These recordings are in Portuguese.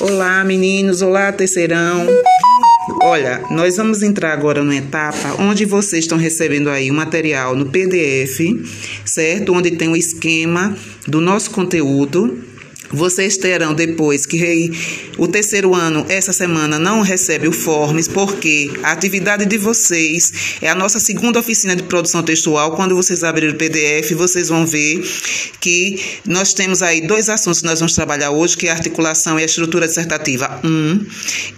Olá, meninos. Olá, terceirão. Olha, nós vamos entrar agora numa etapa onde vocês estão recebendo aí o material no PDF, certo? Onde tem o esquema do nosso conteúdo vocês terão depois que o terceiro ano, essa semana, não recebe o Forms, porque a atividade de vocês é a nossa segunda oficina de produção textual. Quando vocês abrirem o PDF, vocês vão ver que nós temos aí dois assuntos que nós vamos trabalhar hoje, que é a articulação e a estrutura dissertativa 1.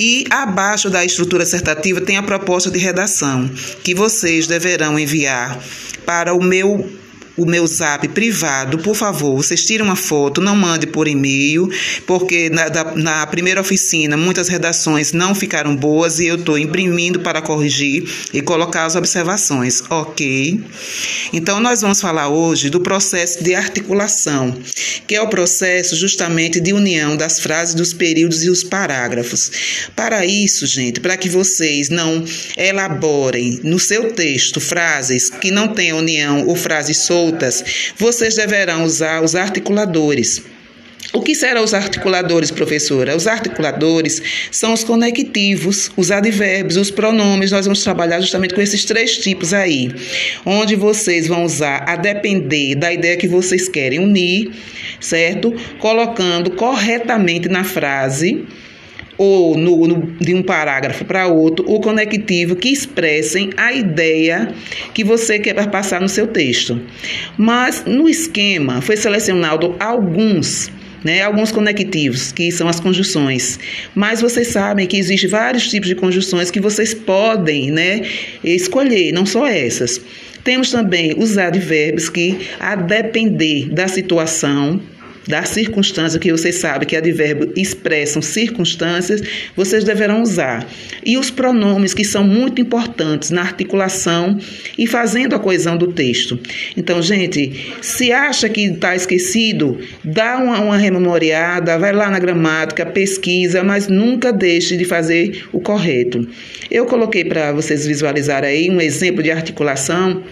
E abaixo da estrutura dissertativa tem a proposta de redação, que vocês deverão enviar para o meu o meu zap privado, por favor, vocês tirem uma foto, não mande por e-mail, porque na, da, na primeira oficina muitas redações não ficaram boas e eu estou imprimindo para corrigir e colocar as observações, ok? Então, nós vamos falar hoje do processo de articulação, que é o processo justamente de união das frases, dos períodos e os parágrafos. Para isso, gente, para que vocês não elaborem no seu texto frases que não tenham união ou frases soltas, soltas, vocês deverão usar os articuladores. O que serão os articuladores, professora? Os articuladores são os conectivos, os advérbios, os pronomes. Nós vamos trabalhar justamente com esses três tipos aí, onde vocês vão usar a depender da ideia que vocês querem unir, certo? Colocando corretamente na frase ou no, no, de um parágrafo para outro o conectivo que expressem a ideia que você quer passar no seu texto. Mas no esquema foi selecionado alguns né, alguns conectivos, que são as conjunções. Mas vocês sabem que existem vários tipos de conjunções que vocês podem né, escolher, não só essas. Temos também os advérbios que, a depender da situação, da circunstância que vocês sabem que advérbio expressam circunstâncias, vocês deverão usar. E os pronomes que são muito importantes na articulação e fazendo a coesão do texto. Então, gente, se acha que está esquecido, dá uma, uma rememoriada, vai lá na gramática, pesquisa, mas nunca deixe de fazer o correto. Eu coloquei para vocês visualizarem aí um exemplo de articulação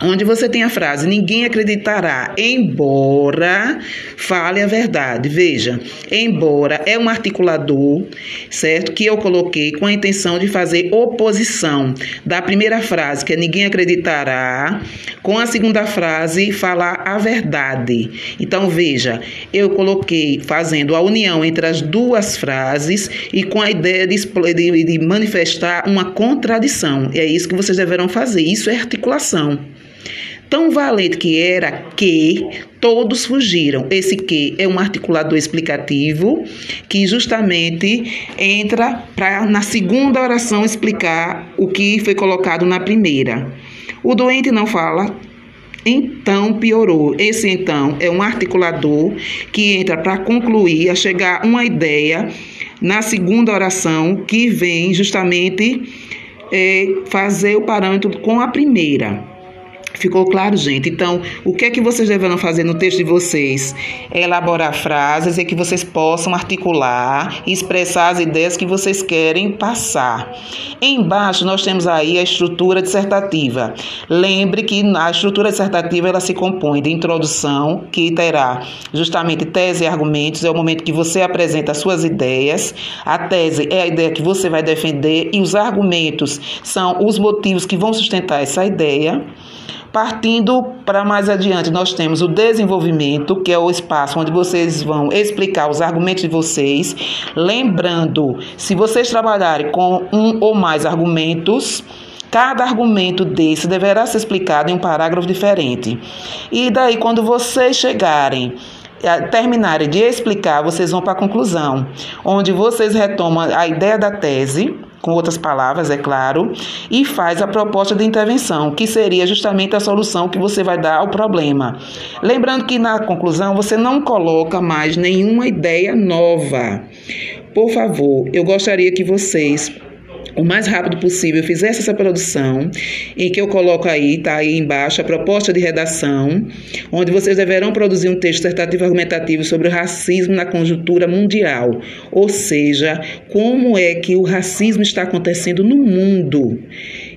onde você tem a frase ninguém acreditará, embora fale a verdade. Veja, embora é um articulador, certo? Que eu coloquei com a intenção de fazer oposição da primeira frase, que é ninguém acreditará, com a segunda frase, falar a verdade. Então, veja, eu coloquei fazendo a união entre as duas frases e com a ideia de, de, de manifestar uma contradição. E é isso que vocês deverão fazer. Isso é articulação. Tão valente que era que todos fugiram. Esse que é um articulador explicativo que justamente entra para na segunda oração explicar o que foi colocado na primeira. O doente não fala, então piorou. Esse então é um articulador que entra para concluir, a chegar uma ideia na segunda oração que vem justamente é, fazer o parâmetro com a primeira. Ficou claro, gente? Então, o que é que vocês deverão fazer no texto de vocês? Elaborar frases e que vocês possam articular e expressar as ideias que vocês querem passar. Embaixo nós temos aí a estrutura dissertativa. Lembre que a estrutura dissertativa ela se compõe de introdução, que terá justamente tese e argumentos, é o momento que você apresenta as suas ideias. A tese é a ideia que você vai defender e os argumentos são os motivos que vão sustentar essa ideia. Partindo para mais adiante, nós temos o desenvolvimento, que é o espaço onde vocês vão explicar os argumentos de vocês. Lembrando, se vocês trabalharem com um ou mais argumentos, Cada argumento desse deverá ser explicado em um parágrafo diferente. E daí, quando vocês chegarem terminarem de explicar, vocês vão para a conclusão, onde vocês retomam a ideia da tese, com outras palavras, é claro, e faz a proposta de intervenção, que seria justamente a solução que você vai dar ao problema. Lembrando que na conclusão você não coloca mais nenhuma ideia nova. Por favor, eu gostaria que vocês o mais rápido possível fizesse essa produção, em que eu coloco aí, tá aí embaixo, a proposta de redação, onde vocês deverão produzir um texto dissertativo argumentativo sobre o racismo na conjuntura mundial, ou seja, como é que o racismo está acontecendo no mundo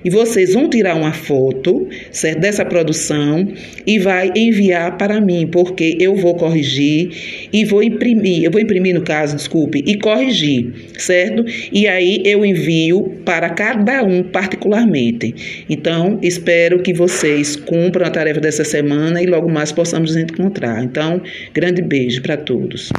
E vocês vão tirar uma foto, certo, dessa produção e vai enviar para mim, porque eu vou corrigir e vou imprimir, eu vou imprimir no caso, desculpe, e corrigir, certo? E aí eu envio para cada um particularmente. Então, espero que vocês cumpram a tarefa dessa semana e logo mais possamos nos encontrar. Então, grande beijo para todos.